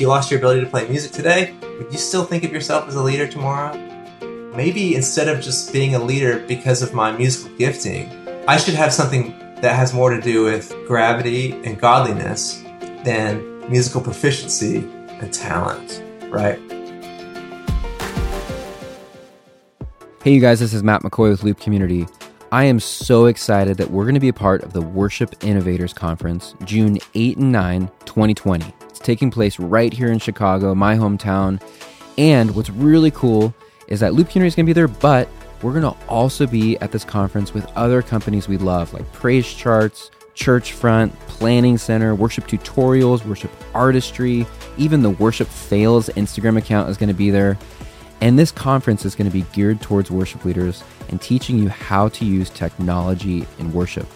if you lost your ability to play music today, would you still think of yourself as a leader tomorrow? Maybe instead of just being a leader because of my musical gifting, I should have something that has more to do with gravity and godliness than musical proficiency and talent, right? Hey, you guys, this is Matt McCoy with Loop Community. I am so excited that we're going to be a part of the Worship Innovators Conference June 8 and 9, 2020. Taking place right here in Chicago, my hometown. And what's really cool is that Loop Community is going to be there, but we're going to also be at this conference with other companies we love, like Praise Charts, Churchfront, Planning Center, Worship Tutorials, Worship Artistry, even the Worship Fails Instagram account is going to be there. And this conference is going to be geared towards worship leaders and teaching you how to use technology in worship.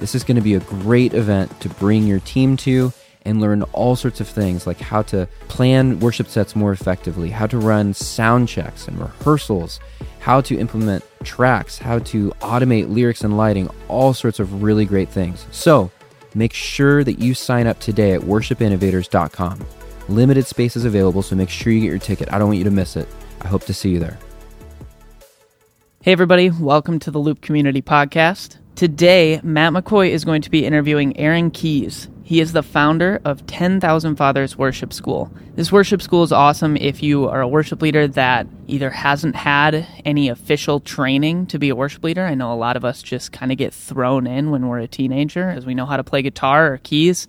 This is going to be a great event to bring your team to and learn all sorts of things like how to plan worship sets more effectively, how to run sound checks and rehearsals, how to implement tracks, how to automate lyrics and lighting, all sorts of really great things. So make sure that you sign up today at worshipinnovators.com. Limited spaces available, so make sure you get your ticket. I don't want you to miss it. I hope to see you there. Hey, everybody, welcome to the Loop Community Podcast. Today, Matt McCoy is going to be interviewing Aaron Keyes. He is the founder of 10,000 Fathers Worship School. This worship school is awesome if you are a worship leader that either hasn't had any official training to be a worship leader. I know a lot of us just kind of get thrown in when we're a teenager as we know how to play guitar or keys.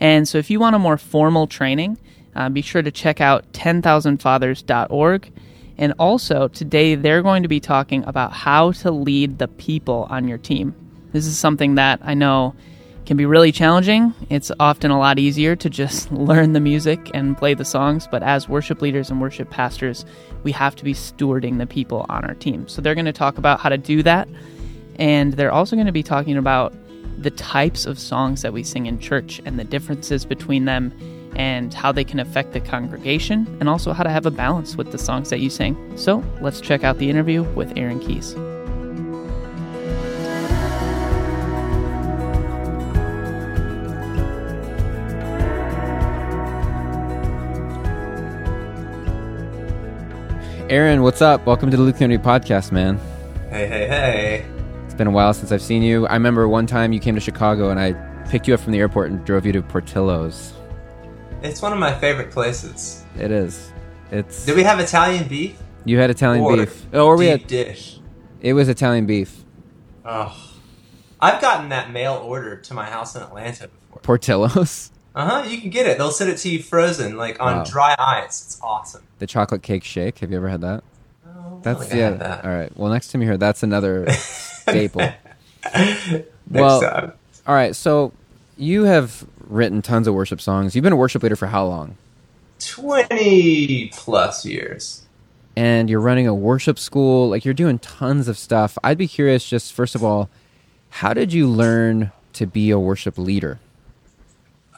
And so, if you want a more formal training, uh, be sure to check out 10,000fathers.org. And also, today they're going to be talking about how to lead the people on your team. This is something that I know can be really challenging. It's often a lot easier to just learn the music and play the songs, but as worship leaders and worship pastors, we have to be stewarding the people on our team. So they're going to talk about how to do that. And they're also going to be talking about the types of songs that we sing in church and the differences between them and how they can affect the congregation, and also how to have a balance with the songs that you sing. So let's check out the interview with Aaron Keyes. Aaron, what's up? Welcome to the Loop Community Podcast, man. Hey, hey, hey. It's been a while since I've seen you. I remember one time you came to Chicago and I picked you up from the airport and drove you to Portillo's. It's one of my favorite places. It is. It's. Did we have Italian beef? You had Italian or beef. Oh, or we had. dish. It was Italian beef. Oh, I've gotten that mail order to my house in Atlanta before. Portillo's. Uh huh. You can get it. They'll send it to you frozen, like on Wow. dry ice. It's awesome. The chocolate cake shake. Have you ever had that? Oh, That's I yeah. had that. All right. Well, next time you hear, that's another staple. Next Well- time. All right. So you have written tons of worship songs. You've been a worship leader for how long? Twenty plus years. And you're running a worship school. Like you're doing tons of stuff. I'd be curious. Just first of all, how did you learn to be a worship leader?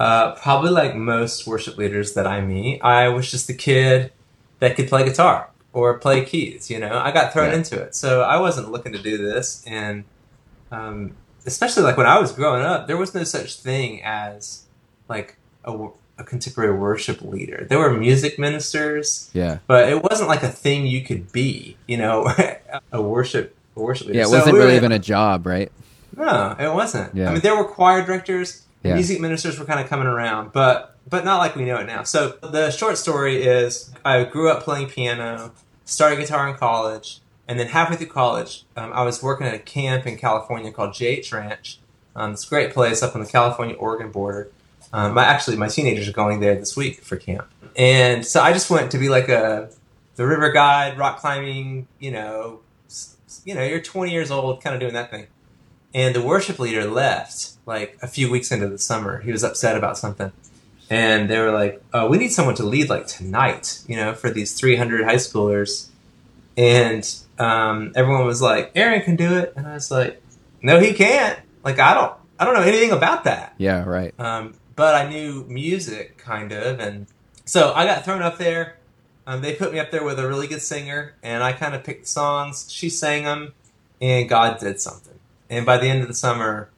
Uh, probably like most worship leaders that I meet, I was just a kid that could play guitar or play keys. You know, I got thrown Yeah. into it, so I wasn't looking to do this. And um, especially like when I was growing up, there was no such thing as like a, a contemporary worship leader. There were music ministers, Yeah. but it wasn't like a thing you could be. You know, a worship a worship leader. Yeah. It wasn't we were- really even a job, right? no, it wasn't. Yeah. I mean, there were choir directors, Yeah. music ministers were kind of coming around, but but not like we know it now. So the short story is, I grew up playing piano, started guitar in college, and then halfway through college, um, I was working at a camp in California called JH Ranch. Um, it's a great place up on the California-Oregon border. Um, my, actually, my teenagers are going there this week for camp, and so I just went to be like a the river guide, rock climbing. You know, you know, you're 20 years old, kind of doing that thing. And the worship leader left like a few weeks into the summer. He was upset about something. And they were like, oh, we need someone to lead like tonight, you know, for these 300 high schoolers. And um, everyone was like, Aaron can do it. And I was like, no, he can't. Like, I don't, I don't know anything about that. Yeah. Right. Um, but I knew music kind of, and so I got thrown up there. Um, they put me up there with a really good singer, and I kind of picked songs. She sang them, and God did something. And by the end of the summer,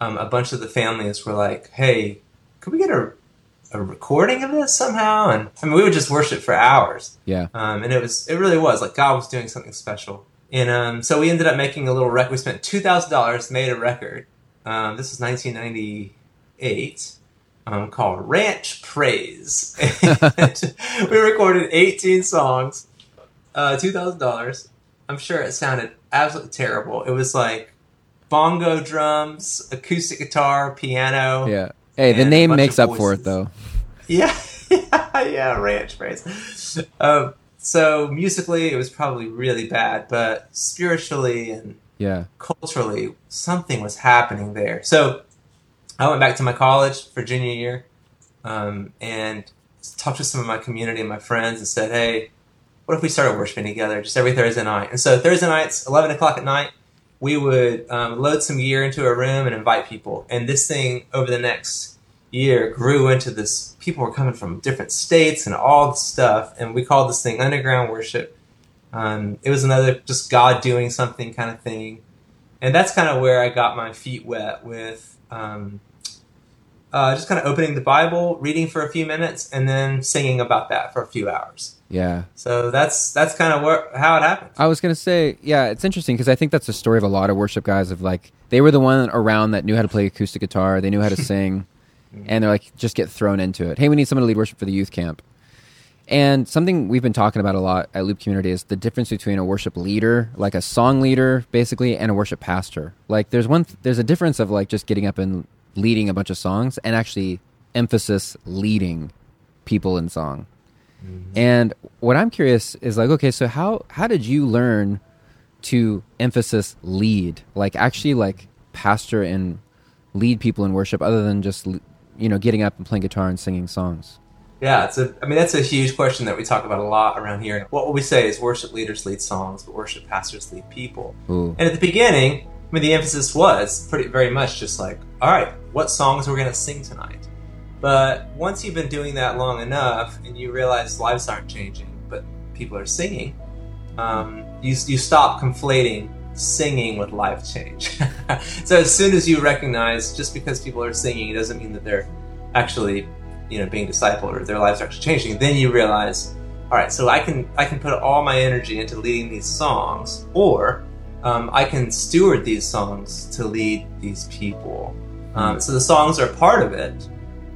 um, a bunch of the families were like, "Hey, could we get a a recording of this somehow, and I mean, we would just worship for hours. Yeah. Um, and it was, it really was like God was doing something special. And um, so we ended up making a little record. We spent two thousand dollars, made a record. Um, this was 1998, um, called Ranch Praise. we recorded 18 songs, uh, two thousand dollars. I'm sure it sounded absolutely terrible. It was like bongo drums, acoustic guitar, piano. Yeah. Hey, the name makes up for it though. Yeah, yeah, yeah, ranch praise. Um, so musically, it was probably really bad, but spiritually and Yeah. culturally, something was happening there. So I went back to my college for junior year um, and talked to some of my community and my friends and said, "Hey, what if we started worshiping together just every Thursday night?" And so Thursday nights, eleven o'clock at night, we would um, load some gear into a room and invite people. And this thing over the next year grew into this. People were coming from different states and all this stuff, and we called this thing underground worship. Um, it was another just God doing something kind of thing, and that's kind of where I got my feet wet with um, uh, just kind of opening the Bible, reading for a few minutes, and then singing about that for a few hours. Yeah. So that's that's kind of where how it happened. I was gonna say, yeah, it's interesting because I think that's the story of a lot of worship guys. Of like, they were the one around that knew how to play acoustic guitar, they knew how to sing, mm-hmm. and they're like, just get thrown into it. Hey, we need someone to lead worship for the youth camp. And something we've been talking about a lot at Loop Community is the difference between a worship leader, like a song leader, basically, and a worship pastor. Like, there's one, there's a difference of like just getting up and leading a bunch of songs, and actually emphasis leading people in song. Mm-hmm. And what I'm curious is like, okay, so how how did you learn to emphasis lead, like actually like pastor and lead people in worship, other than just you know getting up and playing guitar and singing songs? Yeah, it's a. I mean, that's a huge question that we talk about a lot around here. What we say is worship leaders lead songs, but worship pastors lead people. Ooh, And at the beginning, I mean, the emphasis was pretty very much just like, all right, what songs we're we going to sing tonight? But once you've been doing that long enough, and you realize lives aren't changing, but people are singing, um, you you stop conflating singing with life change. so as soon as you recognize, just because people are singing, it doesn't mean that they're actually, you know, being discipled or their lives are actually changing. Then you realize, all right, so I can I can put all my energy into leading these songs, or um, I can steward these songs to lead these people. Um, so the songs are part of it,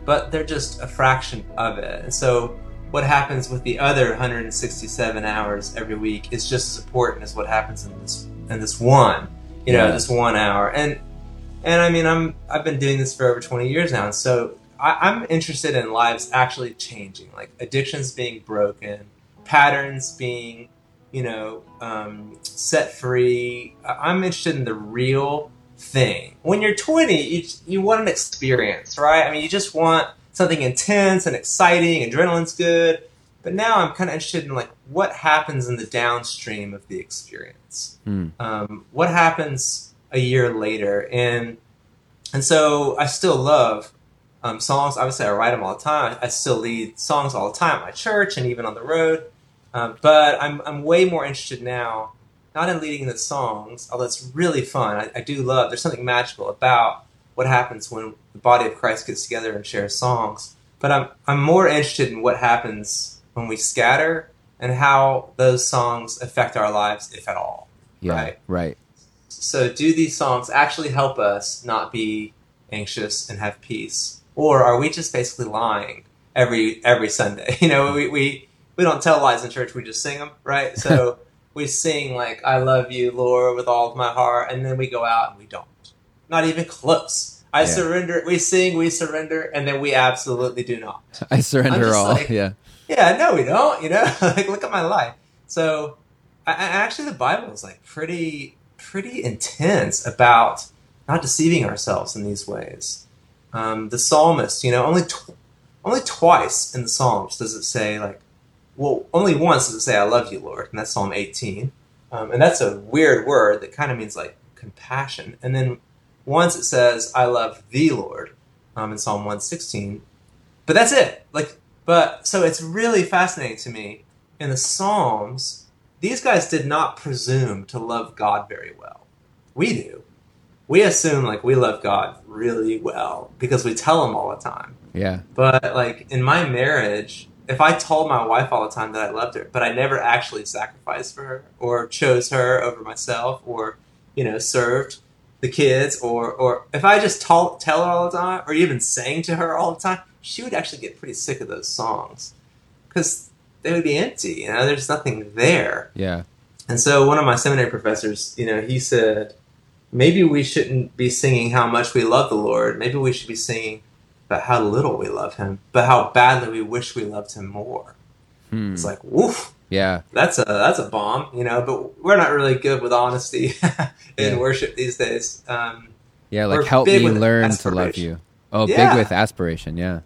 but they're just a fraction of it. And so what happens with the other 167 hours every week is just as important as what happens in this in this one, you know, Yeah. this one hour. And and I mean, I'm I've been doing this for over 20 years now, and so I, I'm interested in lives actually changing, like addictions being broken, patterns being, you know, um, set free. I'm interested in the real thing. When you're 20, you you want an experience, right? I mean, you just want something intense and exciting. Adrenaline's good, but now I'm kind of interested in like what happens in the downstream of the experience Hmm. um, what happens a year later and and so i still love um, songs obviously i write them all the time i still lead songs all the time at my church and even on the road um, but I'm, I'm way more interested now not in leading the songs although it's really fun I, I do love there's something magical about what happens when the body of christ gets together and shares songs but i'm, I'm more interested in what happens when we scatter and how those songs affect our lives if at all yeah, Right. right. so, do these songs actually help us not be anxious and have peace, or are we just basically lying every every Sunday? You know, we we, we don't tell lies in church; we just sing them, right? So we sing like "I love you, Lord, with all of my heart," and then we go out and we don't, not even close. I Yeah. surrender. We sing, we surrender, and then we absolutely do not. I surrender all. like- yeah, Yeah, no, we don't. You know, like look at my life. So, I, I, actually, the Bible is like pretty, pretty intense about not deceiving ourselves in these ways. Um, the psalmist, you know, only tw- only twice in the Psalms does it say like, well, only once does it say "I love you, Lord," and that's Psalm 18, um, and that's a weird word that kind of means like compassion. And then once it says "I love thee, Lord," um, in Psalm 116, but that's it. Like but so it's really fascinating to me in the Psalms, these guys did not presume to love God very well. We do. We assume like we love God really well because we tell him all the time. Yeah. But like in my marriage, if I told my wife all the time that I loved her, but I never actually sacrificed for her or chose her over myself or, you know, served the kids or or if I just tell tell her all the time or even sang to her all the time, she would actually get pretty sick of those songs because they would be empty. You know, there's nothing there. Yeah. And so one of my seminary professors, you know, he said, maybe we shouldn't be singing how much we love the Lord. Maybe we should be singing about how little we love Him, but how badly we wish we loved Him more. Hmm. It's like, woof, Yeah. that's a that's a bomb, you know. But we're not really good with honesty in Yeah. worship these days. Um, Yeah. Like help me learn to love you. Oh, Yeah. big with aspiration. Yeah.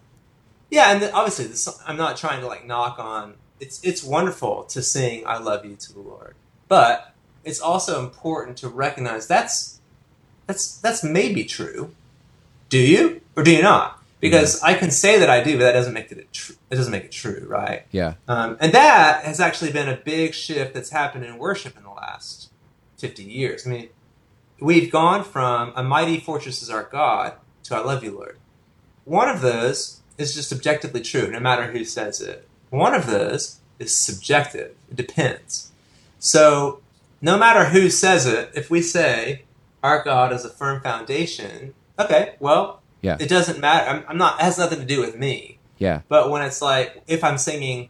yeah, and obviously, this, I'm not trying to like knock on. It's it's wonderful to sing "I love you" to the Lord, but it's also important to recognize that's that's that's maybe true. Do you or do you not? Because I can say that I do, but that doesn't make it true. It doesn't make it true, right? Yeah. Um, and that has actually been a big shift that's happened in worship in the last 50 years. I mean, we've gone from a mighty fortress is our God to I love you, Lord. One of those is just objectively true, no matter who says it. One of those is subjective. It depends. So, no matter who says it, if we say our God is a firm foundation, okay, well, Yeah. it doesn't matter. I'm, I'm not. It has nothing to do with me. Yeah. But when it's like, if I'm singing,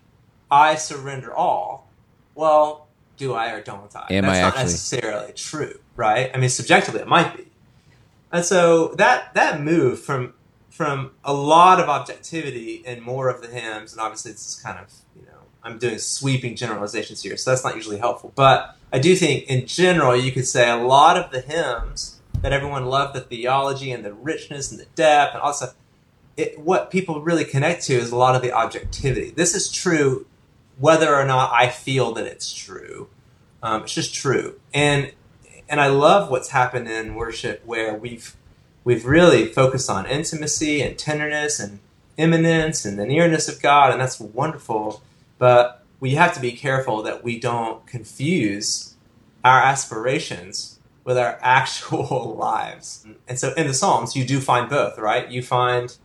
I surrender all, well, do I or don't I? Am That's I not actually- necessarily true, right? I mean, subjectively, it might be. And so that that move from from a lot of objectivity and more of the hymns, and obviously this is kind of you know I'm doing sweeping generalizations here, so that's not usually helpful. But I do think in general you could say a lot of the hymns that everyone loved the theology and the richness and the depth and all that stuff it, what people really connect to is a lot of the objectivity. This is true whether or not I feel that it's true. Um, it's just true, and and I love what's happened in worship where we've we've really focused on intimacy and tenderness and immanence and the nearness of God, and that's wonderful. But we have to be careful that we don't confuse our aspirations with our actual lives. And so in the Psalms, you do find both, right? You find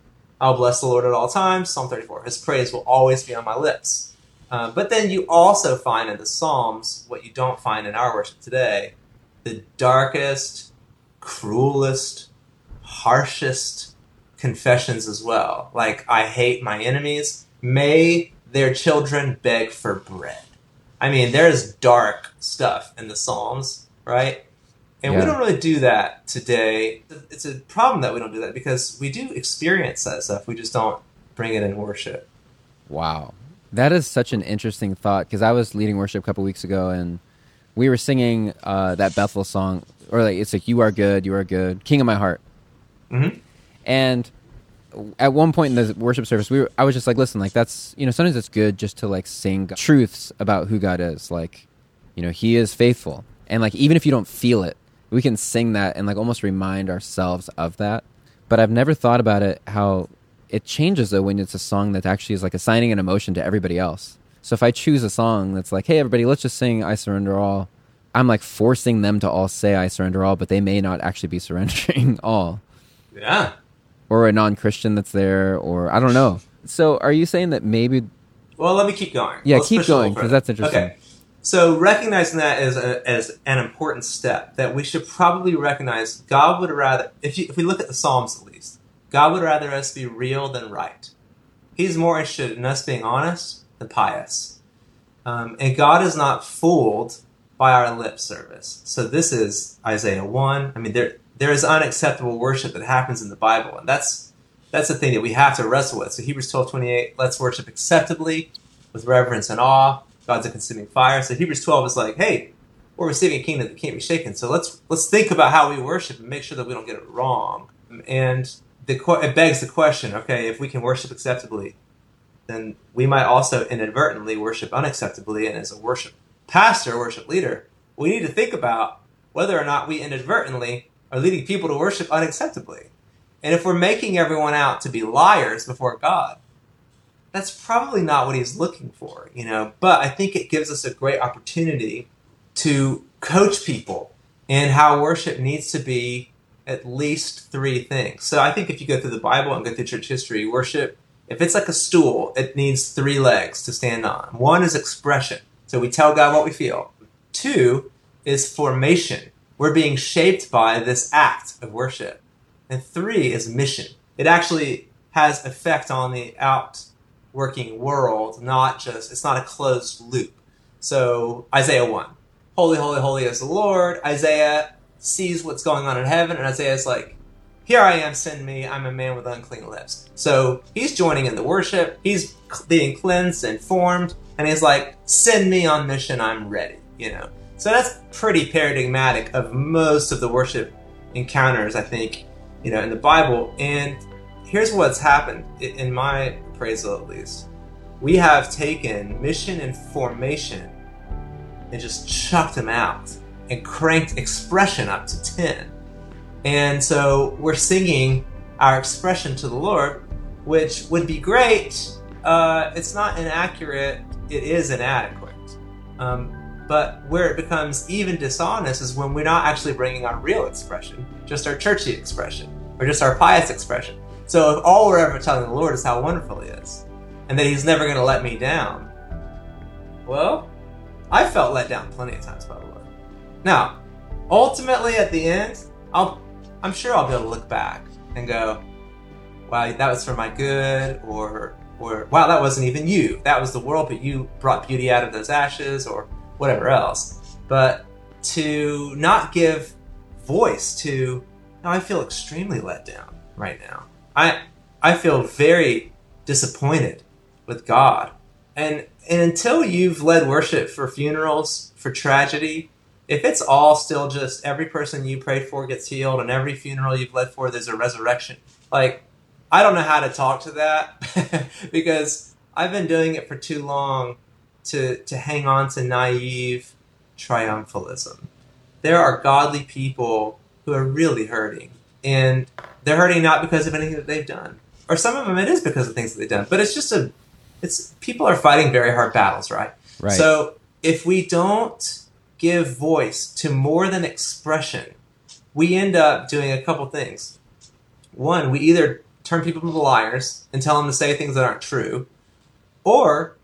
I'll bless the Lord at all times. Psalm 34. His praise will always be on my lips. Uh, but then you also find in the Psalms what you don't find in our worship today the darkest, cruelest, harshest confessions as well. Like, I hate my enemies. May their children beg for bread. I mean, there's dark stuff in the Psalms, right? And we don't really do that today. It's a problem that we don't do that because we do experience that stuff. We just don't bring it in worship. Wow. That is such an interesting thought because I was leading worship a couple weeks ago and we were singing uh, that Bethel song, or like it's like "You Are Good, You Are Good, King of My Heart," Mhm. and at one point in the worship service, we were, I was just like, "Listen, like that's you know sometimes it's good just to like sing truths about who God is, like you know He is faithful, and like even if you don't feel it, we can sing that and like almost remind ourselves of that." But I've never thought about it how it changes though when it's a song that actually is like assigning an emotion to everybody else. So if I choose a song that's like, hey everybody, let's just sing I surrender all, I'm like forcing them to all say I surrender all, but they may not actually be surrendering all. Yeah. Or a non Christian that's there, or I don't know. So are you saying that maybe Well, let me keep going. Yeah, Let's keep going a little going, 'cause further. that's interesting. Okay. So recognizing that as, a, as an important step, that we should probably recognize God would rather, if, you, if we look at the Psalms at least, God would rather us be real than right. He's more interested in us being honest than pious. Um, and God is not fooled by our lip service. So this is Isaiah 1. I mean, there there is unacceptable worship that happens in the Bible, and that's that's the thing that we have to wrestle with. So Hebrews 12, 28, let's worship acceptably with reverence and awe. God's a consuming fire. So Hebrews 12 is like, hey, we're receiving a kingdom that can't be shaken. So let's let's think about how we worship and make sure that we don't get it wrong. And the it begs the question, okay, if we can worship acceptably, then we might also inadvertently worship unacceptably. And as a worship pastor, worship leader, we need to think about whether or not we inadvertently are leading people to worship unacceptably. And if we're making everyone out to be liars before God, that's probably not what he's looking for, you know. But I think it gives us a great opportunity to coach people in how worship needs to be at least three things. So I think if you go through the Bible and go through church history, worship, if it's like a stool, it needs three legs to stand on. One is expression. So we tell God what we feel. Two is formation. We're being shaped by this act of worship. And three is mission. It actually has effect on the outworking world, not just, it's not a closed loop. So Isaiah 1. Holy, holy, holy is the Lord. Isaiah sees what's going on in heaven, and Isaiah's like, Here I am, send me. I'm a man with unclean lips. So he's joining in the worship. He's being cleansed and formed, and he's like, Send me on mission. I'm ready. You know. So that's pretty paradigmatic of most of the worship encounters, I think, you know, in the Bible. And here's what's happened in my appraisal, at least. We have taken mission and formation and just chucked them out and cranked expression up to 10. And so we're singing our expression to the Lord, which would be great. Uh, it's not inaccurate, it is inadequate. Um, but where it becomes even dishonest is when we're not actually bringing our real expression, just our churchy expression, or just our pious expression. So if all we're ever telling the Lord is how wonderful He is, and that He's never going to let me down, well, I felt let down plenty of times by the Lord. Now, ultimately, at the end, I'll, I'm sure I'll be able to look back and go, "Wow, that was for my good," or, or "Wow, that wasn't even you. That was the world, but you brought beauty out of those ashes," or whatever else. But to not give voice to, no, I feel extremely let down right now. I I feel very disappointed with God. And and until you've led worship for funerals, for tragedy, if it's all still just every person you prayed for gets healed and every funeral you've led for there's a resurrection, like I don't know how to talk to that because I've been doing it for too long to to hang on to naive triumphalism. There are godly people who are really hurting, and they're hurting not because of anything that they've done, or some of them it is because of things that they've done. But it's just a, it's people are fighting very hard battles, right? Right. So if we don't give voice to more than expression, we end up doing a couple things. One, we either turn people into liars and tell them to say things that aren't true, or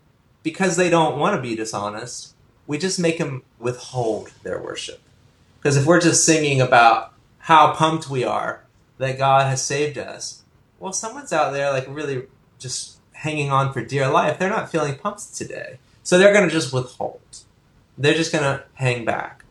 because they don't want to be dishonest, we just make them withhold their worship. Because if we're just singing about how pumped we are that God has saved us, well, someone's out there like really just hanging on for dear life. They're not feeling pumped today. So they're going to just withhold. They're just going to hang back.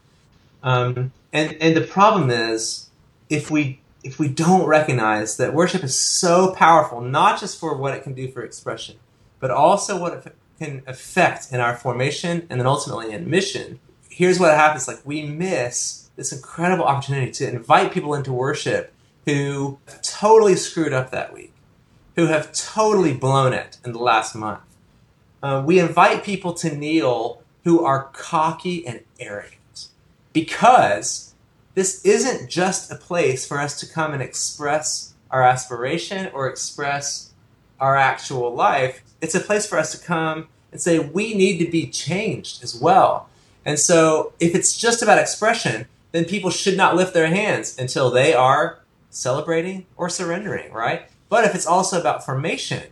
Um, and, and the problem is if we if we don't recognize that worship is so powerful, not just for what it can do for expression, but also what it can affect in our formation and then ultimately in mission, here's what happens like we miss this incredible opportunity to invite people into worship who totally screwed up that week, who have totally blown it in the last month. Uh, we invite people to kneel who are cocky and arrogant because this isn't just a place for us to come and express our aspiration or express our actual life. It's a place for us to come and say we need to be changed as well. And so if it's just about expression, then people should not lift their hands until they are celebrating or surrendering, right? But if it's also about formation,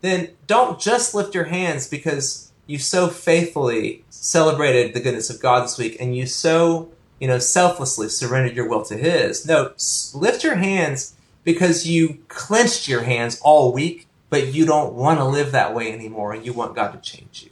then don't just lift your hands because you so faithfully celebrated the goodness of God this week and you so, you know, selflessly surrendered your will to His. No, lift your hands because you clenched your hands all week, but you don't want to live that way anymore and you want God to change you.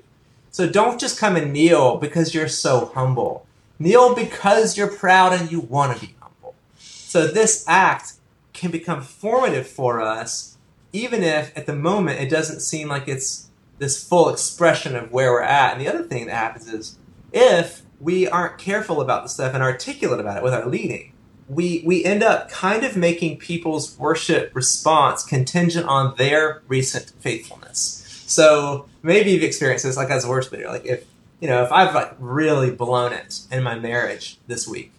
So don't just come and kneel because you're so humble. Kneel because you're proud and you want to be humble. So this act can become formative for us, even if at the moment it doesn't seem like it's this full expression of where we're at. And the other thing that happens is if we aren't careful about the stuff and articulate about it with our leading, we we end up kind of making people's worship response contingent on their recent faithfulness. So maybe you've experienced this like as a worship leader. Like if you know, if I've like really blown it in my marriage this week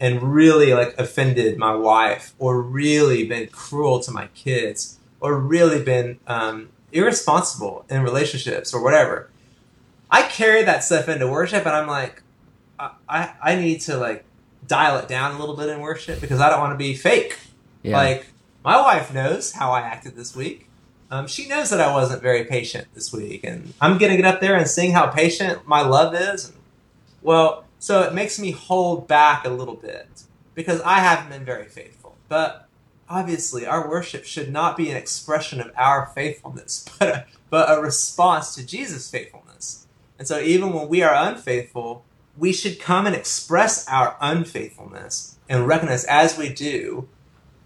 and really like offended my wife or really been cruel to my kids or really been um, irresponsible in relationships or whatever, I carry that stuff into worship and I'm like, I, I need to like dial it down a little bit in worship because I don't want to be fake. Yeah. Like my wife knows how I acted this week. Um, she knows that I wasn't very patient this week, and I'm gonna get up there and sing how patient my love is. And, well, so it makes me hold back a little bit because I haven't been very faithful. But obviously, our worship should not be an expression of our faithfulness, but a, but a response to Jesus' faithfulness. And so, even when we are unfaithful, we should come and express our unfaithfulness and recognize as we do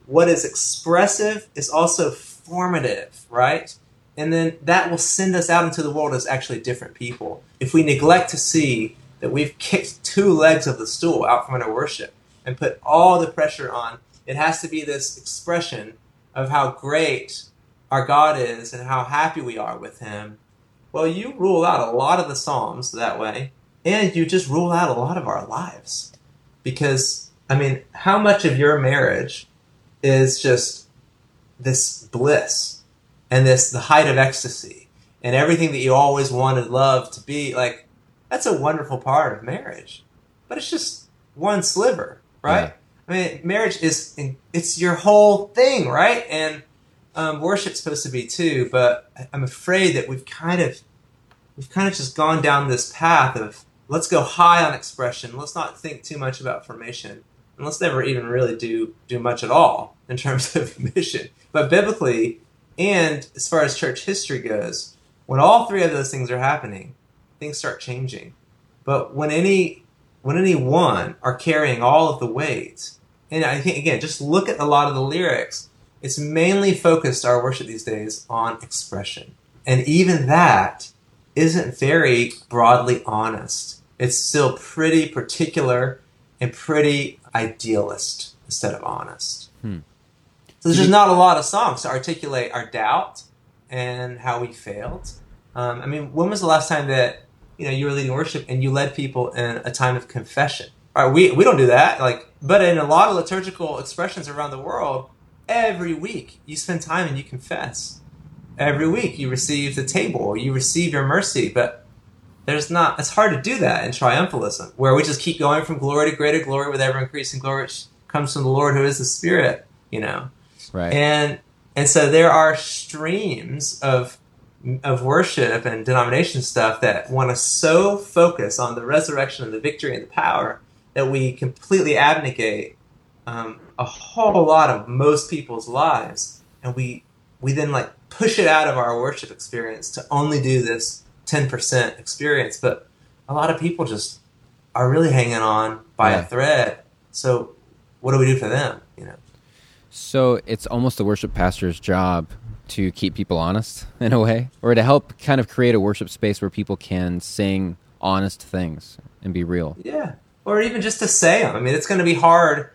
what is expressive is also formative, right? And then that will send us out into the world as actually different people. If we neglect to see that we've kicked two legs of the stool out from under worship and put all the pressure on, it has to be this expression of how great our God is and how happy we are with Him. Well, you rule out a lot of the Psalms that way, and you just rule out a lot of our lives. Because, I mean, how much of your marriage is just this bliss and this the height of ecstasy and everything that you always wanted love to be like that's a wonderful part of marriage. But it's just one sliver right? I mean marriage is it's your whole thing right? And um, worship's supposed to be too but i'm afraid that we've kind of we've kind of just gone down this path of let's go high on expression. Let's not think too much about formation and let's never even really do do much at all in terms of mission. But biblically, and as far as church history goes, when all three of those things are happening, things start changing. But when any when any one are carrying all of the weight, and I think again, just look at a lot of the lyrics. It's mainly focused our worship these days on expression, and even that isn't very broadly honest. It's still pretty particular and pretty idealist instead of honest. Hmm. So there's just not a lot of songs to articulate our doubt and how we failed. Um, I mean, when was the last time that you know you were leading worship and you led people in a time of confession? All right, we we don't do that. Like, but in a lot of liturgical expressions around the world, every week you spend time and you confess. Every week you receive the table, you receive your mercy, but there's not. It's hard to do that in triumphalism, where we just keep going from glory to greater glory with ever increasing glory, which comes from the Lord who is the Spirit. You know, right? And and so there are streams of of worship and denomination stuff that want to so focus on the resurrection and the victory and the power that we completely abnegate um, a whole lot of most people's lives, and we we then like push it out of our worship experience to only do this ten percent experience. But a lot of people just are really hanging on by Yeah. a thread. So what do we do for them? You know. So it's almost the worship pastor's job to keep people honest in a way, or to help kind of create a worship space where people can sing honest things and be real. Yeah, or even just to say them. I mean, it's going to be hard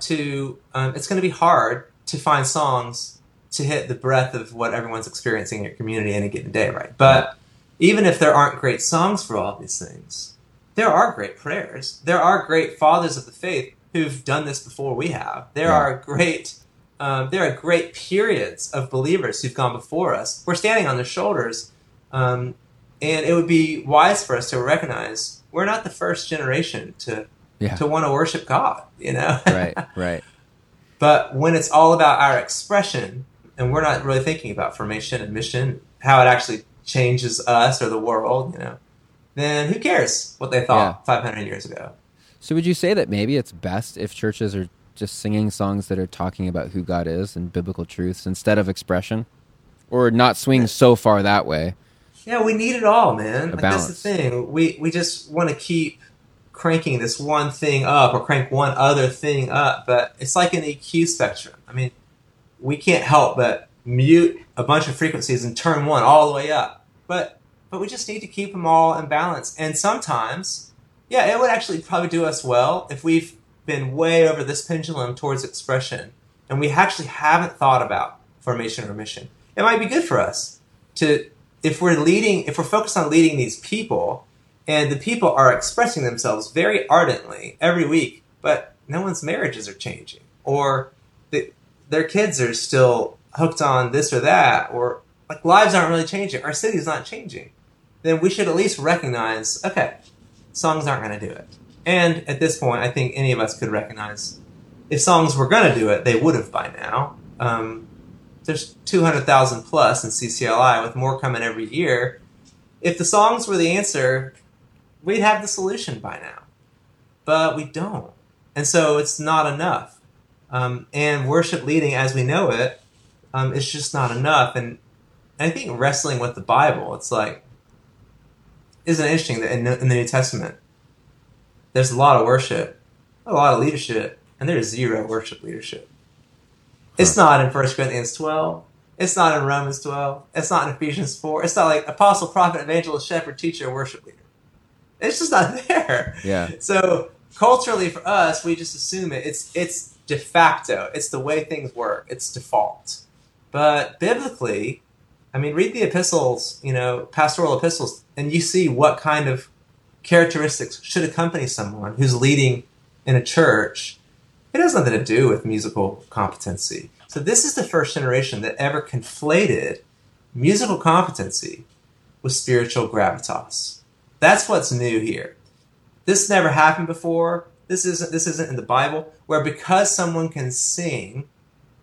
to um, it's going to be hard to find songs to hit the breadth of what everyone's experiencing in your community any given day, right? But even if there aren't great songs for all these things, there are great prayers. There are great fathers of the faith who've done this before we have. There Yeah. are great. Um, there are great periods of believers who've gone before us. We're standing on their shoulders, um, and it would be wise for us to recognize we're not the first generation to Yeah. to want to worship God. You know, right, right. but when it's all about our expression, and we're not really thinking about formation and mission, how it actually changes us or the world, you know, then who cares what they thought 500 years ago? So would you say that maybe it's best if churches are just singing songs that are talking about who God is and biblical truths instead of expression? Or not swing so far that way? Yeah, we need it all, man. Like, that's the thing. We we just want to keep cranking this one thing up or crank one other thing up, but it's like an EQ spectrum. I mean, we can't help but mute a bunch of frequencies and turn one all the way up. But but we just need to keep them all in balance. And sometimes, yeah, it would actually probably do us well if we've been way over this pendulum towards expression and we actually haven't thought about formation or mission. It might be good for us to if we're leading if we're focused on leading these people and the people are expressing themselves very ardently every week but no one's marriages are changing or the, their kids are still hooked on this or that or like lives aren't really changing our city's not changing then we should at least recognize okay songs aren't going to do it And at this point, I think any of us could recognize if songs were going to do it, they would have by now. Um, there's 200,000 plus in CCLI with more coming every year. If the songs were the answer, we'd have the solution by now. But we don't. And so it's not enough. Um, and worship leading as we know it um, is just not enough. And, and I think wrestling with the Bible, it's like, isn't it interesting that in, in the New Testament, there's a lot of worship, a lot of leadership, and there's zero worship leadership. It's not in 1 Corinthians 12. It's not in Romans 12. It's not in Ephesians 4. It's not like apostle, prophet, evangelist, shepherd, teacher, worship leader. It's just not there. Yeah. So culturally for us, we just assume it. It's it's de facto. It's the way things work. It's default. But biblically, I mean, read the epistles, you know, pastoral epistles, and you see what kind of characteristics should accompany someone who's leading in a church. It has nothing to do with musical competency. So this is the first generation that ever conflated musical competency with spiritual gravitas. That's what's new here. This never happened before. This isn't this isn't in the Bible where because someone can sing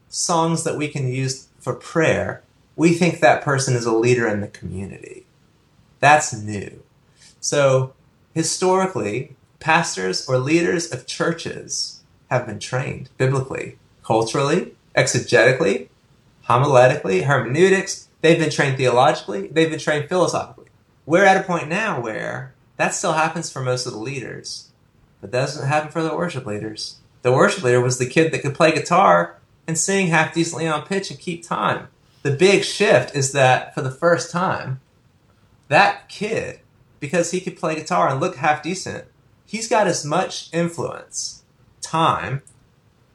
songs that we can use for prayer, we think that person is a leader in the community. That's new. So historically, pastors or leaders of churches have been trained biblically, culturally, exegetically, homiletically, hermeneutics. They've been trained theologically. They've been trained philosophically. We're at a point now where that still happens for most of the leaders, but that doesn't happen for the worship leaders. The worship leader was the kid that could play guitar and sing half decently on pitch and keep time. The big shift is that for the first time, that kid, because he could play guitar and look half decent, he's got as much influence, time,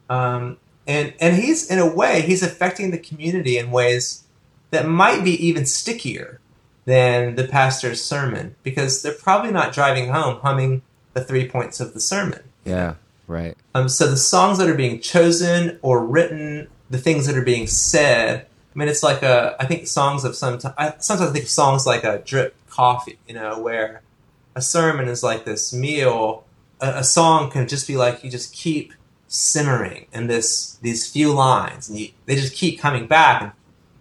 um, and and he's in a way he's affecting the community in ways that might be even stickier than the pastor's sermon because they're probably not driving home humming the three points of the sermon. Yeah, right. Um, so the songs that are being chosen or written, the things that are being said. I mean, it's like a. I think songs of some. I, sometimes I think of songs like a drip coffee. You know, where a sermon is like this meal. A, a song can just be like you just keep simmering in this these few lines, and you, they just keep coming back and,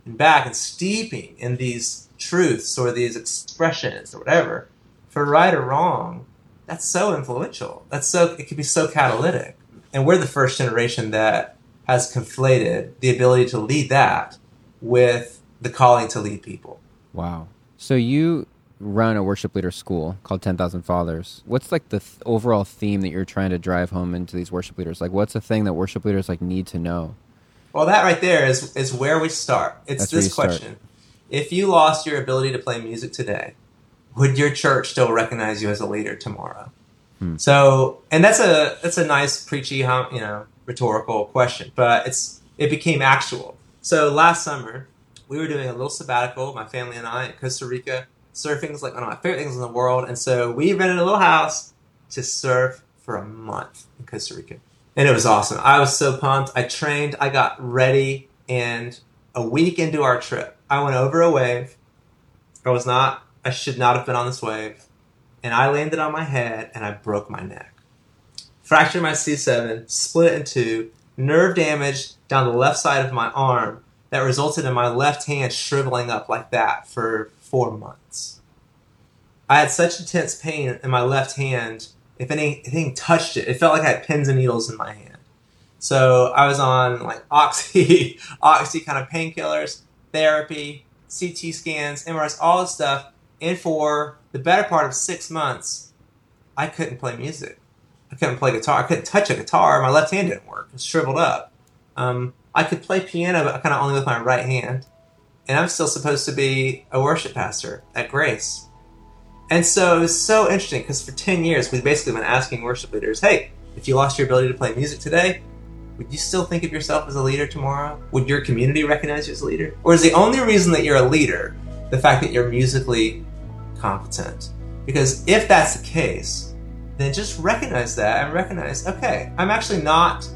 and back and steeping in these truths or these expressions or whatever. For right or wrong, that's so influential. That's so it can be so catalytic. And we're the first generation that has conflated the ability to lead that with the calling to lead people. Wow. So you run a worship leader school called 10,000 Fathers. What's like the th- overall theme that you're trying to drive home into these worship leaders? Like what's the thing that worship leaders like need to know? Well, that right there is is where we start. It's That's this you start. question. If you lost your ability to play music today, would your church still recognize you as a leader tomorrow? Hmm. So, and that's a that's a nice preachy, you know, rhetorical question, but it's it became actual. So last summer, we were doing a little sabbatical, my family and I, in Costa Rica. Surfing is like one of my favorite things in the world, and so we rented a little house to surf for a month in Costa Rica, and it was awesome. I was so pumped. I trained, I got ready, and a week into our trip, I went over a wave. I was not. I should not have been on this wave, and I landed on my head, and I broke my neck fractured my C7, split it in two, nerve damage down the left side of my arm that resulted in my left hand shriveling up like that for four months. I had such intense pain in my left hand, if anything touched it, it felt like I had pins and needles in my hand. So I was on like oxy, oxy kind of painkillers, therapy, CT scans, MRIs, all this stuff. And for the better part of six months, I couldn't play music. I couldn't play guitar. I couldn't touch a guitar. My left hand didn't work. It shriveled up. Um, I could play piano, but kind of only with my right hand. And I'm still supposed to be a worship pastor at Grace. And so it was so interesting because for 10 years, we've basically been asking worship leaders, hey, if you lost your ability to play music today, would you still think of yourself as a leader tomorrow? Would your community recognize you as a leader? Or is the only reason that you're a leader the fact that you're musically competent? Because if that's the case, then just recognize that and recognize, okay, I'm actually not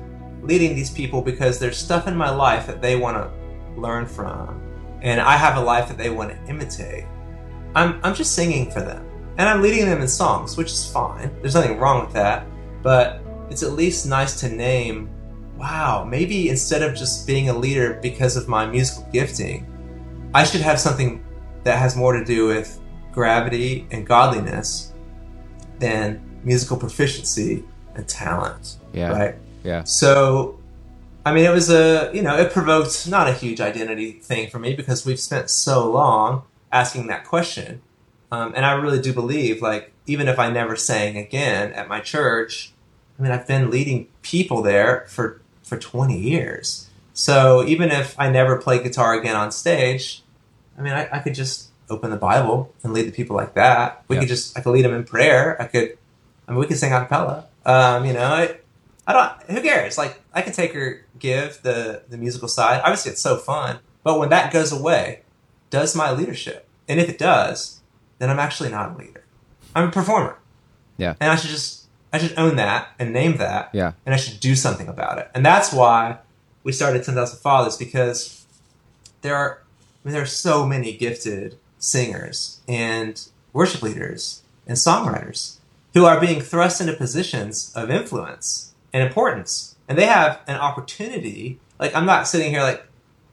leading these people because there's stuff in my life that they want to learn from, and I have a life that they want to imitate. I'm, I'm just singing for them. and I'm leading them in songs, which is fine. There's nothing wrong with that. But it's at least nice to name, wow, maybe instead of just being a leader because of my musical gifting, I should have something that has more to do with gravity and godliness than musical proficiency and talent. Yeah. Right. Yeah. So, I mean, it was a, you know, it provoked not a huge identity thing for me because we've spent so long asking that question. Um, and I really do believe, like, even if I never sang again at my church, I mean, I've been leading people there for, for 20 years. So even if I never play guitar again on stage, I mean, I, I could just open the Bible and lead the people like that. We Yeah. could just, I could lead them in prayer. I could, I mean, we could sing a cappella. Um, you know, I, I don't. Who cares? Like I could take or give the the musical side. Obviously, it's so fun. But when that goes away, does my leadership? And if it does, then I'm actually not a leader. I'm a performer. Yeah. And I should just I should own that and name that. Yeah. And I should do something about it. And that's why we started Ten Thousand Fathers because there are I mean, there are so many gifted singers and worship leaders and songwriters who are being thrust into positions of influence and importance. And they have an opportunity. Like, I'm not sitting here like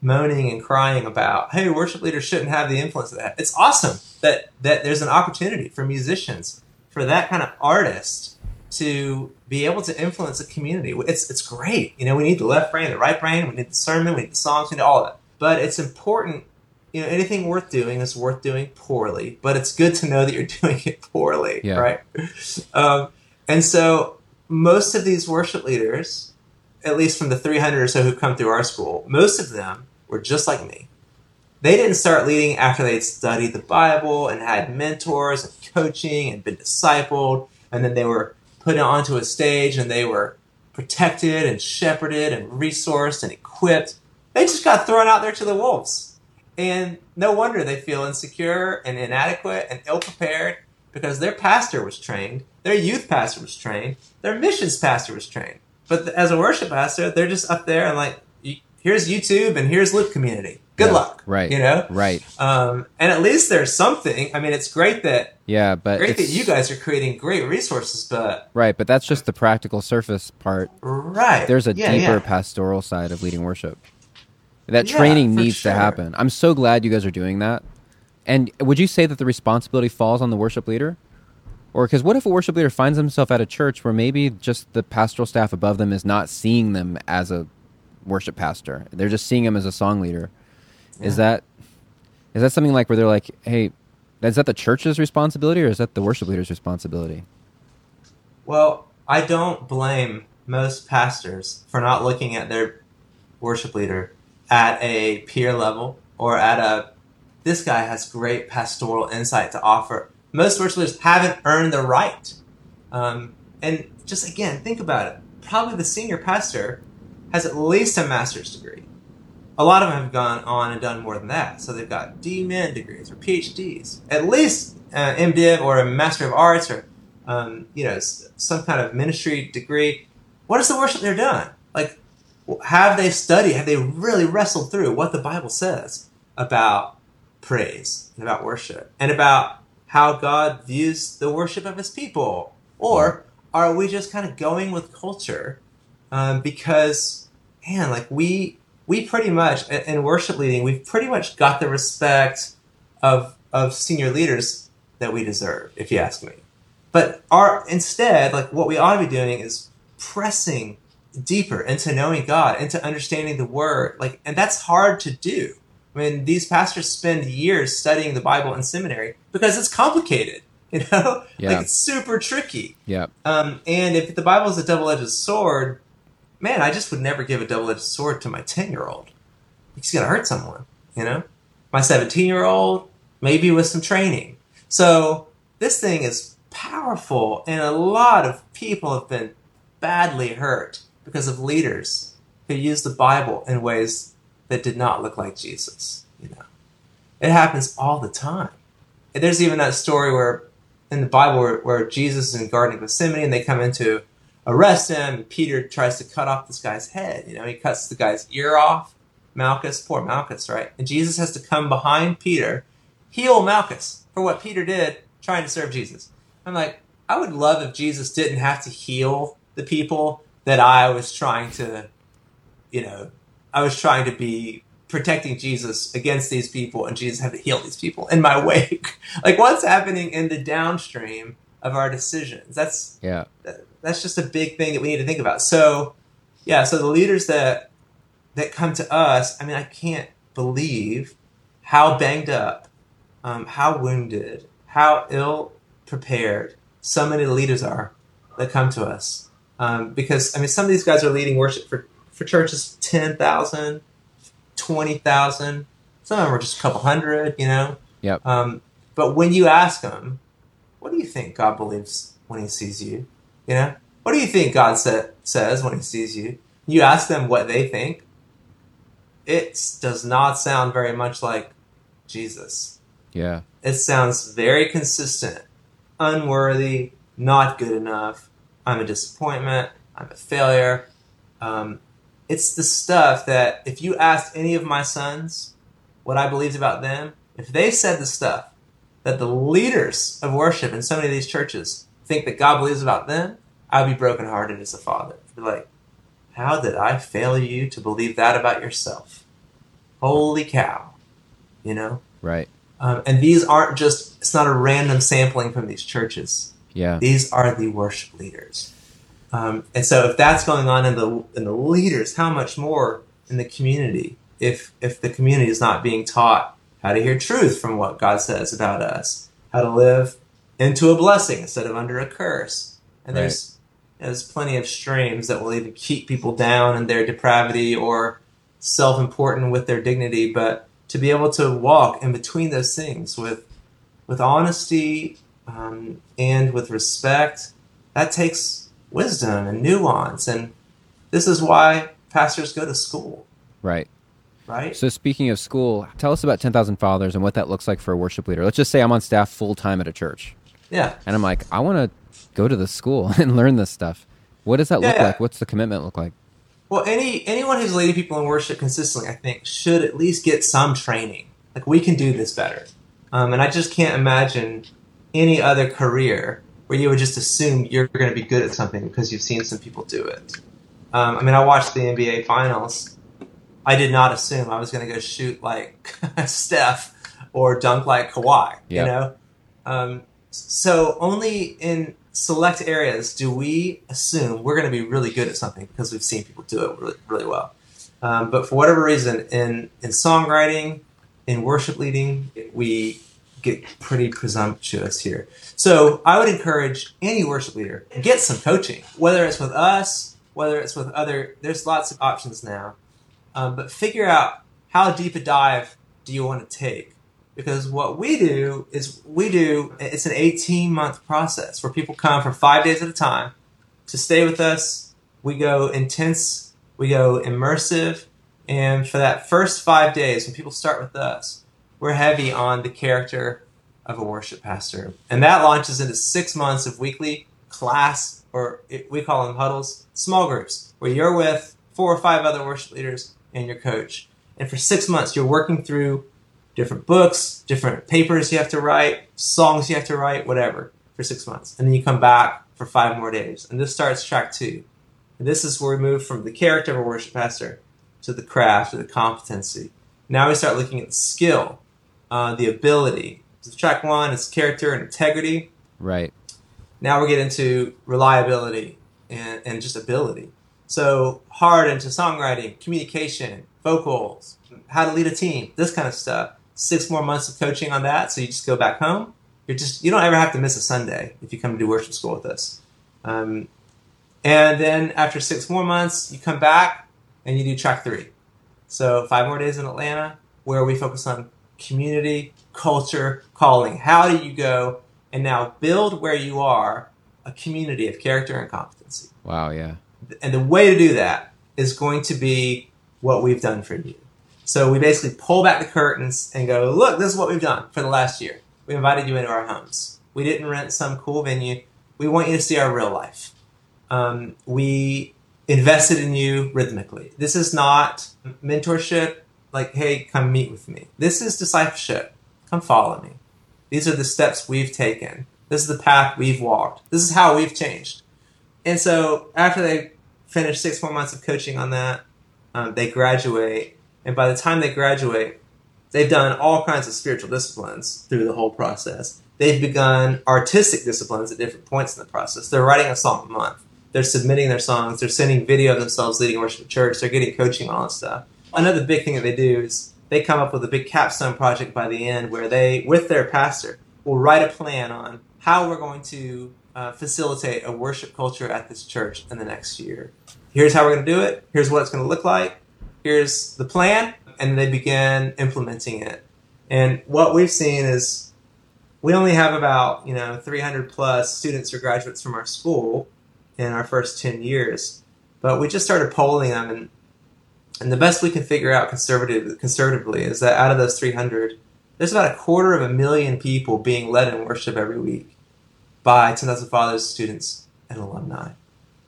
moaning and crying about, hey, worship leaders shouldn't have the influence of that. It's awesome that, that there's an opportunity for musicians, for that kind of artist to be able to influence a community. It's, it's great. You know, we need the left brain, the right brain, we need the sermon, we need the songs, we need all of it. But it's important you know, anything worth doing is worth doing poorly, but it's good to know that you're doing it poorly, Yeah. right? Um, and so most of these worship leaders, at least from the 300 or so who come through our school, most of them were just like me. They didn't start leading after they'd studied the Bible and had mentors and coaching and been discipled, and then they were put onto a stage and they were protected and shepherded and resourced and equipped. They just got thrown out there to the wolves. And no wonder they feel insecure and inadequate and ill prepared because their pastor was trained, their youth pastor was trained, their missions pastor was trained. But as a worship pastor, they're just up there and like, here's YouTube and here's Loop Community. Good Yeah, luck. right. You know? Right. Um, and at least there's something. I mean, it's great that Yeah, but great that you guys are creating great resources, but Right, but that's just the practical surface part. right. There's a Yeah, deeper yeah. pastoral side of leading worship. That Yeah, training needs sure. to happen. I'm so glad you guys are doing that. And would you say that the responsibility falls on the worship leader? Or because what if a worship leader finds himself at a church where maybe just the pastoral staff above them is not seeing them as a worship pastor? They're just seeing him as a song leader. Is that is that something like where they're like, hey, is that the church's responsibility or is that the worship leader's responsibility? Well, I don't blame most pastors for not looking at their worship leader at a peer level or at a this guy has great pastoral insight to offer. Most worship leaders haven't earned the right. Um, and just again, think about it. Probably the senior pastor has at least a master's degree. A lot of them have gone on and done more than that. So they've got D-Min degrees or PhDs. At least uh, MDiv or a Master of Arts or um, you know some kind of ministry degree. What is the worship leader done? Like, have they studied? Have they really wrestled through what the Bible says about praise and about worship and about how God views the worship of His people? Or are we just kind of going with culture um, because, man, like we we pretty much in worship leading, we've pretty much got the respect of of senior leaders that we deserve, if you ask me. But our instead, like what we ought to be doing is pressing deeper into knowing God, into understanding the Word. Like, and that's hard to do. I mean, these pastors spend years studying the Bible in seminary because it's complicated. You know, Yeah. like it's super tricky. Yeah. Um, and if the Bible is a double-edged sword, man, I just would never give a double-edged sword to my ten-year-old. He's gonna hurt someone, you know. My seventeen-year-old, maybe with some training. So this thing is powerful, and a lot of people have been badly hurt because of leaders who use the Bible in ways that did not look like Jesus. You know, it happens all the time. And there's even that story where in the Bible where, where Jesus is in the Garden of Gethsemane and they come in to arrest him. And Peter tries to cut off this guy's head. You know, he cuts the guy's ear off. Malchus, poor Malchus, right? And Jesus has to come behind Peter, heal Malchus for what Peter did, trying to serve Jesus. I'm like, I would love if Jesus didn't have to heal the people that I was trying to, you know, I was trying to be protecting Jesus against these people, and Jesus had to heal these people in my wake. like, what's happening in the downstream of our decisions? That's Yeah. that's just a big thing that we need to think about. So, yeah, so the leaders that that come to us, I mean, I can't believe how banged up, um, how wounded, how ill prepared so many leaders are that come to us. Um, because I mean, some of these guys are leading worship for for churches 10,000, 20,000. Some of them are just a couple hundred, you know. Yep. Um, but when you ask them, what do you think God believes when He sees you? You know, what do you think God sa- says when He sees you? You ask them what they think. It does not sound very much like Jesus. Yeah. It sounds very consistent, unworthy, not good enough. I'm a disappointment. I'm a failure. Um, it's the stuff that if you asked any of my sons what I believed about them, if they said the stuff that the leaders of worship in so many of these churches think that God believes about them, I'd be brokenhearted as a father. I'd be like, how did I fail you to believe that about yourself? Holy cow. You know? Right. Um, and these aren't just, it's not a random sampling from these churches. Yeah. These are the worship leaders. Um, and so if that's going on in the, in the leaders, how much more in the community if, if the community is not being taught how to hear truth from what God says about us, how to live into a blessing instead of under a curse. And there's, there's plenty of streams that will even keep people down in their depravity or self-important with their dignity, but to be able to walk in between those things with with honesty um, and with respect, that takes wisdom and nuance, and this is why pastors go to school, Right. right? So speaking of school, tell us about 10,000 Fathers and what that looks like for a worship leader. Let's just say I'm on staff full time at a church Yeah, and I'm like, I want to go to the school and learn this stuff. What does that look Yeah, yeah. like? What's the commitment look like? Well, any anyone who's leading people in worship consistently, I think, should at least get some training. Like we can do this better, um, and I just can't imagine any other career where you would just assume you're going to be good at something because you've seen some people do it. Um, I mean, I watched the NBA finals. I did not assume I was going to go shoot like Steph or dunk like Kawhi. Yeah. You know, um, so only in select areas do we assume we're going to be really good at something because we've seen people do it really, really well. Um, but for whatever reason, in in songwriting, in worship leading, we get pretty presumptuous here. So I would encourage any worship leader get some coaching, whether it's with us, whether it's with other. There's lots of options now, um, but figure out how deep a dive do you want to take because what we do is we do it's an 18 month process where people come for five days at a time to stay with us we go intense we go immersive and for that first five days when people start with us we're heavy on the character of a worship pastor and that launches into six months of weekly class or we call them huddles small groups where you're with four or five other worship leaders and your coach and for six months you're working through different books, different papers you have to write, songs you have to write, whatever, for six months. And then you come back for five more days. And this starts track two. And this is where we move from the character of a worship pastor to the craft or the competency. Now we start looking at the skill, uh, the ability. So track one is character and integrity. Right. Now we get into reliability and, and just ability. So hard into songwriting, communication, vocals, how to lead a team, this kind of stuff. Six more months of coaching on that, so you just go back home. You're just you don't ever have to miss a Sunday if you come to do worship school with us. Um, and then after six more months, you come back and you do track three. So five more days in Atlanta, where we focus on community, culture, calling. How do you go and now build where you are a community of character and competency? Wow. Yeah. And the way to do that is going to be what we've done for you. So we basically pull back the curtains and go, look, this is what we've done for the last year. We invited you into our homes. We didn't rent some cool venue. We want you to see our real life. Um, we invested in you rhythmically. This is not mentorship, like, hey, come meet with me. This is discipleship. Come follow me. These are the steps we've taken. This is the path we've walked. This is how we've changed. And so after they finish six more months of coaching on that, um, they graduate. And by the time they graduate, they've done all kinds of spiritual disciplines through the whole process. They've begun artistic disciplines at different points in the process. They're writing a song a month. They're submitting their songs. They're sending video of themselves leading worship at church. They're getting coaching on all this stuff. Another big thing that they do is they come up with a big capstone project by the end where they, with their pastor, will write a plan on how we're going to uh, facilitate a worship culture at this church in the next year. Here's how we're going to do it. Here's what it's going to look like. Here's the plan. And they begin implementing it. And what we've seen is we only have about, you know, 300 plus students or graduates from our school in our first 10 years. But we just started polling them and and the best we can figure out conservative, conservatively is that out of those 300, there's about a quarter of a million people being led in worship every week by 10,000 Fathers students and alumni.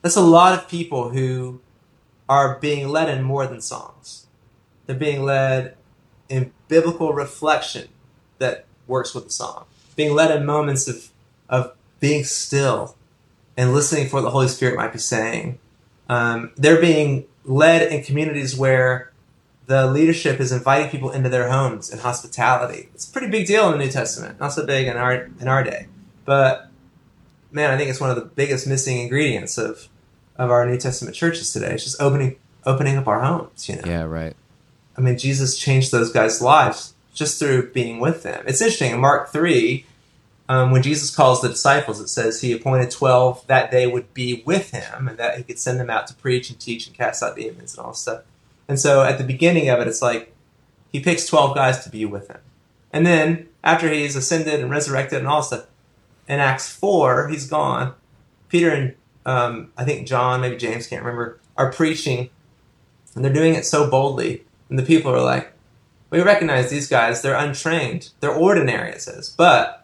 That's a lot of people who are being led in more than songs. They're being led in biblical reflection that works with the song, being led in moments of, of being still and listening for what the Holy Spirit might be saying. Um, they're being led in communities where the leadership is inviting people into their homes and hospitality. It's a pretty big deal in the New Testament. Not so big in our in our day, but man, I think it's one of the biggest missing ingredients of of our New Testament churches today. It's just opening opening up our homes. You know. Yeah. Right. I mean, Jesus changed those guys' lives just through being with them. It's interesting in Mark three. Um, when Jesus calls the disciples, it says he appointed 12 that they would be with him and that he could send them out to preach and teach and cast out demons and all stuff. And so at the beginning of it, it's like he picks 12 guys to be with him. And then after he's ascended and resurrected and all stuff, in Acts 4, he's gone. Peter and um, I think John, maybe James, can't remember, are preaching. And they're doing it so boldly. And the people are like, we recognize these guys, they're untrained. They're ordinary, it says. But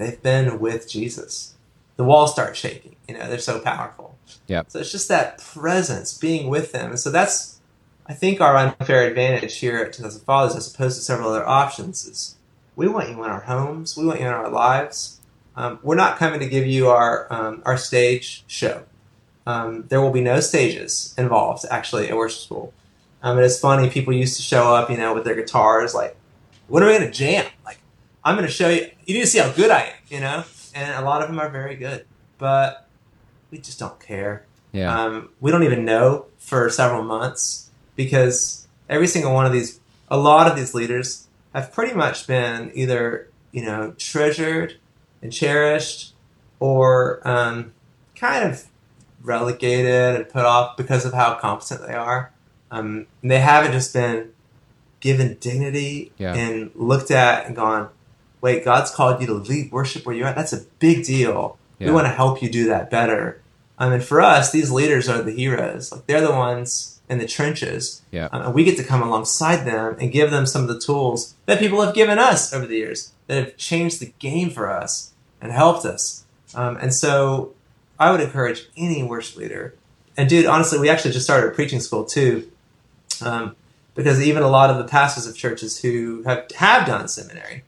they've been with Jesus. The walls start shaking. You know, they're so powerful. Yeah. So it's just that presence, being with them. And so that's, I think, our unfair advantage here at 2000 Fathers, as opposed to several other options, is we want you in our homes, we want you in our lives. Um, we're not coming to give you our um, our stage show. Um, there will be no stages involved actually at worship school. Um, and it's funny, people used to show up, you know, with their guitars, like, "When are we going to jam?" Like, I'm going to show you. You need to see how good I am, you know. And a lot of them are very good, but we just don't care. Yeah. Um, we don't even know for several months because every single one of these, a lot of these leaders have pretty much been either you know treasured and cherished, or um, kind of relegated and put off because of how competent they are. Um, and they haven't just been given dignity Yeah. and looked at and gone, wait, God's called you to lead worship where you're at. That's a big deal. Yeah. We want to help you do that better. Um, and for us, these leaders are the heroes. Like they're the ones in the trenches. Yeah. Um, and we get to come alongside them and give them some of the tools that people have given us over the years that have changed the game for us and helped us. Um, and so I would encourage any worship leader. And dude, honestly, we actually just started a preaching school too. Um, because even a lot of the pastors of churches who have, have done seminary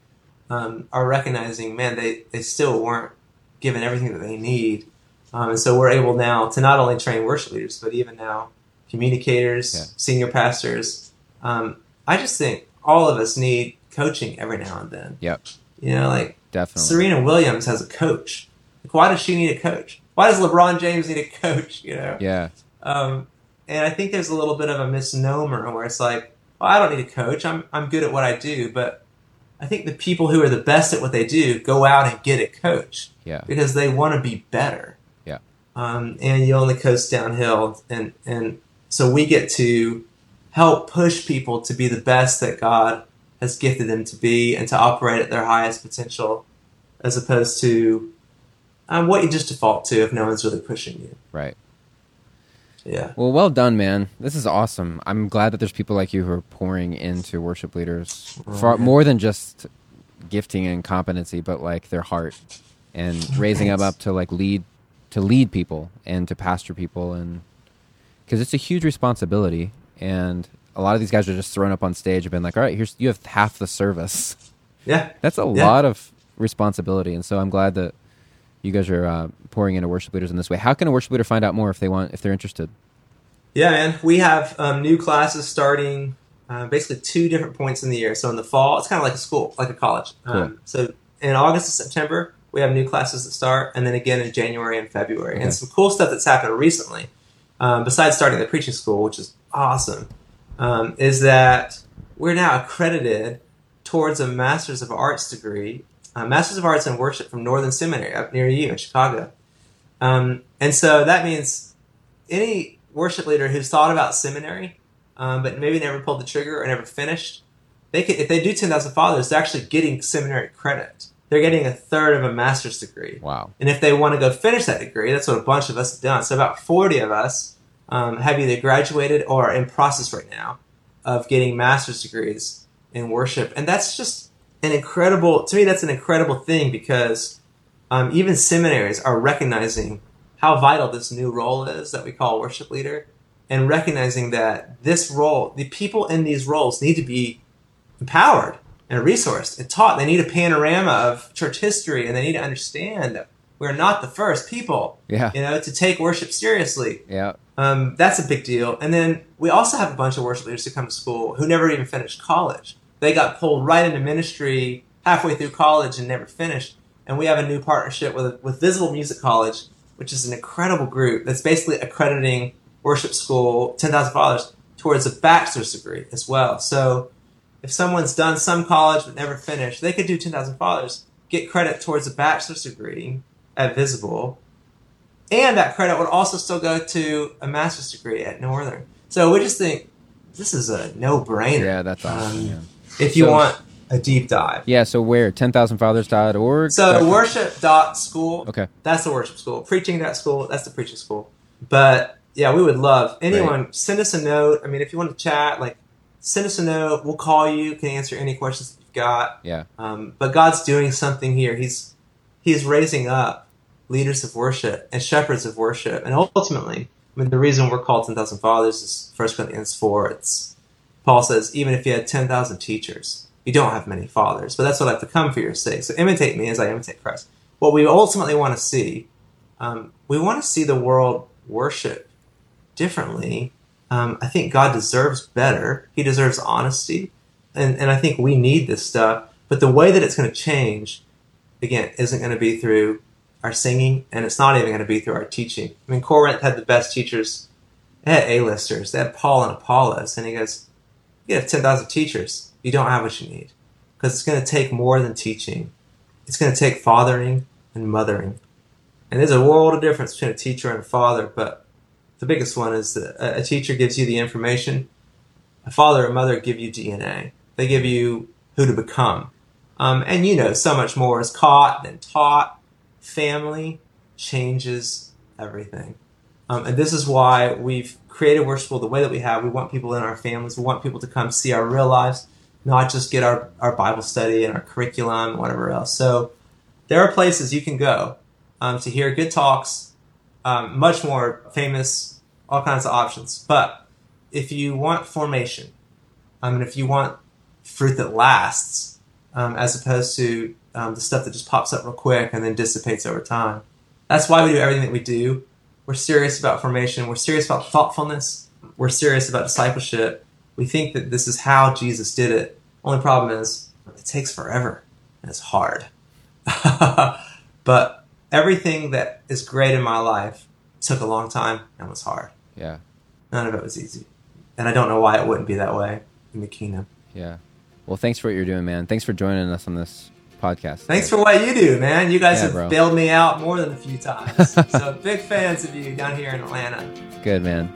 um, are recognizing, man, they, they still weren't given everything that they need. Um, and so we're able now to not only train worship leaders, but even now communicators, Yeah. senior pastors. Um, I just think all of us need coaching every now and then. Yep. You know, like Definitely. Serena Williams has a coach. Like, why does she need a coach? Why does LeBron James need a coach? You know. Yeah. Um, and I think there's a little bit of a misnomer where it's like, well, I don't need a coach. I'm I'm good at what I do. But I think the people who are the best at what they do go out and get a coach Yeah. because they want to be better. Yeah. Um, and you only coast downhill, and and so we get to help push people to be the best that God has gifted them to be, and to operate at their highest potential, as opposed to um, what you just default to if no one's really pushing you. Right. Yeah. Well, well done, man. This is awesome. I'm glad that there's people like you who are pouring into worship leaders far more than just gifting and competency, but like their heart and raising them up to like lead to lead people and to pastor people and because it's a huge responsibility and a lot of these guys are just thrown up on stage and been like all right here's you have half the service Yeah. that's a Yeah. lot of responsibility. And so I'm glad that you guys are uh, pouring into worship leaders in this way. How can a worship leader find out more if they want, if they're interested? Yeah, man. We have um, new classes starting uh, basically two different points in the year. So in the fall, it's kind of like a school, like a college. Um, so in August and September, we have new classes that start, and then again in January and February. Okay. And some cool stuff that's happened recently, um, besides starting the preaching school, which is awesome, um, is that we're now accredited towards a Master's of Arts degree, a Master's of Arts in Worship from Northern Seminary up near you in Chicago. Um, and so that means any worship leader who's thought about seminary, um, but maybe never pulled the trigger or never finished, they could, if they do 10,000 Fathers, they're actually getting seminary credit. They're getting a third of a master's degree. Wow. And if they want to go finish that degree, that's what a bunch of us have done. So about 40 of us um, have either graduated or are in process right now of getting master's degrees in worship. And that's just an incredible, to me, that's an incredible thing because um, even seminaries are recognizing how vital this new role is that we call worship leader and recognizing that this role, the people in these roles need to be empowered and resourced and taught. They need a panorama of church history and they need to understand that we're not the first people, Yeah. you know, to take worship seriously. Yeah. Um, that's a big deal. And then we also have a bunch of worship leaders who come to school who never even finished college. They got pulled right into ministry halfway through college and never finished. And we have a new partnership with with Visible Music College, which is an incredible group that's basically accrediting worship school, Ten Thousand Fathers, towards a bachelor's degree as well. So if someone's done some college but never finished, they could do Ten Thousand Fathers, get credit towards a bachelor's degree at Visible, and that credit would also still go to a master's degree at Northern. So we just think this is a no-brainer. Yeah, that's awesome. Um, yeah. If you So- want a deep dive. yeah, so where? 10,000fathers.org? So worship dot school. Okay. That's the worship school. Preaching dot school. That's the preaching school. But yeah, we would love anyone send us a note. I mean, if you want to chat, like send us a note. We'll call you. Can answer any questions that you've got. Yeah. Um, but God's doing something here. He's He's raising up leaders of worship and shepherds of worship, and ultimately, I mean, the reason we're called ten thousand fathers is First Corinthians four. It's Paul says, even if you had ten thousand teachers, you don't have many fathers. But that's what I've become for your sake. So imitate me as I imitate Christ. What we ultimately want to see, um, we want to see the world worship differently. Um, I think God deserves better. He deserves honesty, and and I think we need this stuff. But the way that it's going to change, again, isn't going to be through our singing, and it's not even going to be through our teaching. I mean, Corinth had the best teachers. They had A-listers. They had Paul and Apollos, and he goes, "You have ten thousand teachers. You don't have what you need, because it's going to take more than teaching. It's going to take fathering and mothering, and there's a world of difference between a teacher and a father. But the biggest one is that a teacher gives you the information. A father or mother give you DNA. They give you who to become. Um, and you know, so much more is caught than taught. Family changes everything. Um, and this is why we've created Worship School the way that we have. We want people in our families. We want people to come see our real lives, not just get our, our Bible study and our curriculum and whatever else. So there are places you can go um, to hear good talks, um, much more famous, all kinds of options. But if you want formation, um, and if you want fruit that lasts, um, as opposed to um, the stuff that just pops up real quick and then dissipates over time. That's why we do everything that we do. We're serious about formation. We're serious about thoughtfulness. We're serious about discipleship. We think that this is how Jesus did it. Only problem is it takes forever and it's hard. but everything that is great in my life took a long time and was hard. Yeah. None of it was easy. And I don't know why it wouldn't be that way in the kingdom. Yeah. Well, thanks for what you're doing, man. Thanks for joining us on this podcast. Thanks for what you do, man. You guys Yeah, have bro. bailed me out more than a few times. so big fans of you down here in Atlanta. Good, man.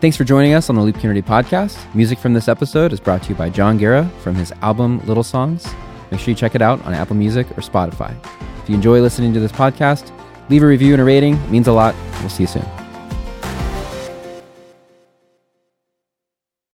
Thanks for joining us on the Loop Community Podcast. Music from this episode is brought to you by John Guerra from his album Little Songs. Make sure you check it out on Apple Music or Spotify. If you enjoy listening to this podcast, leave a review and a rating. It means a lot. We'll see you soon.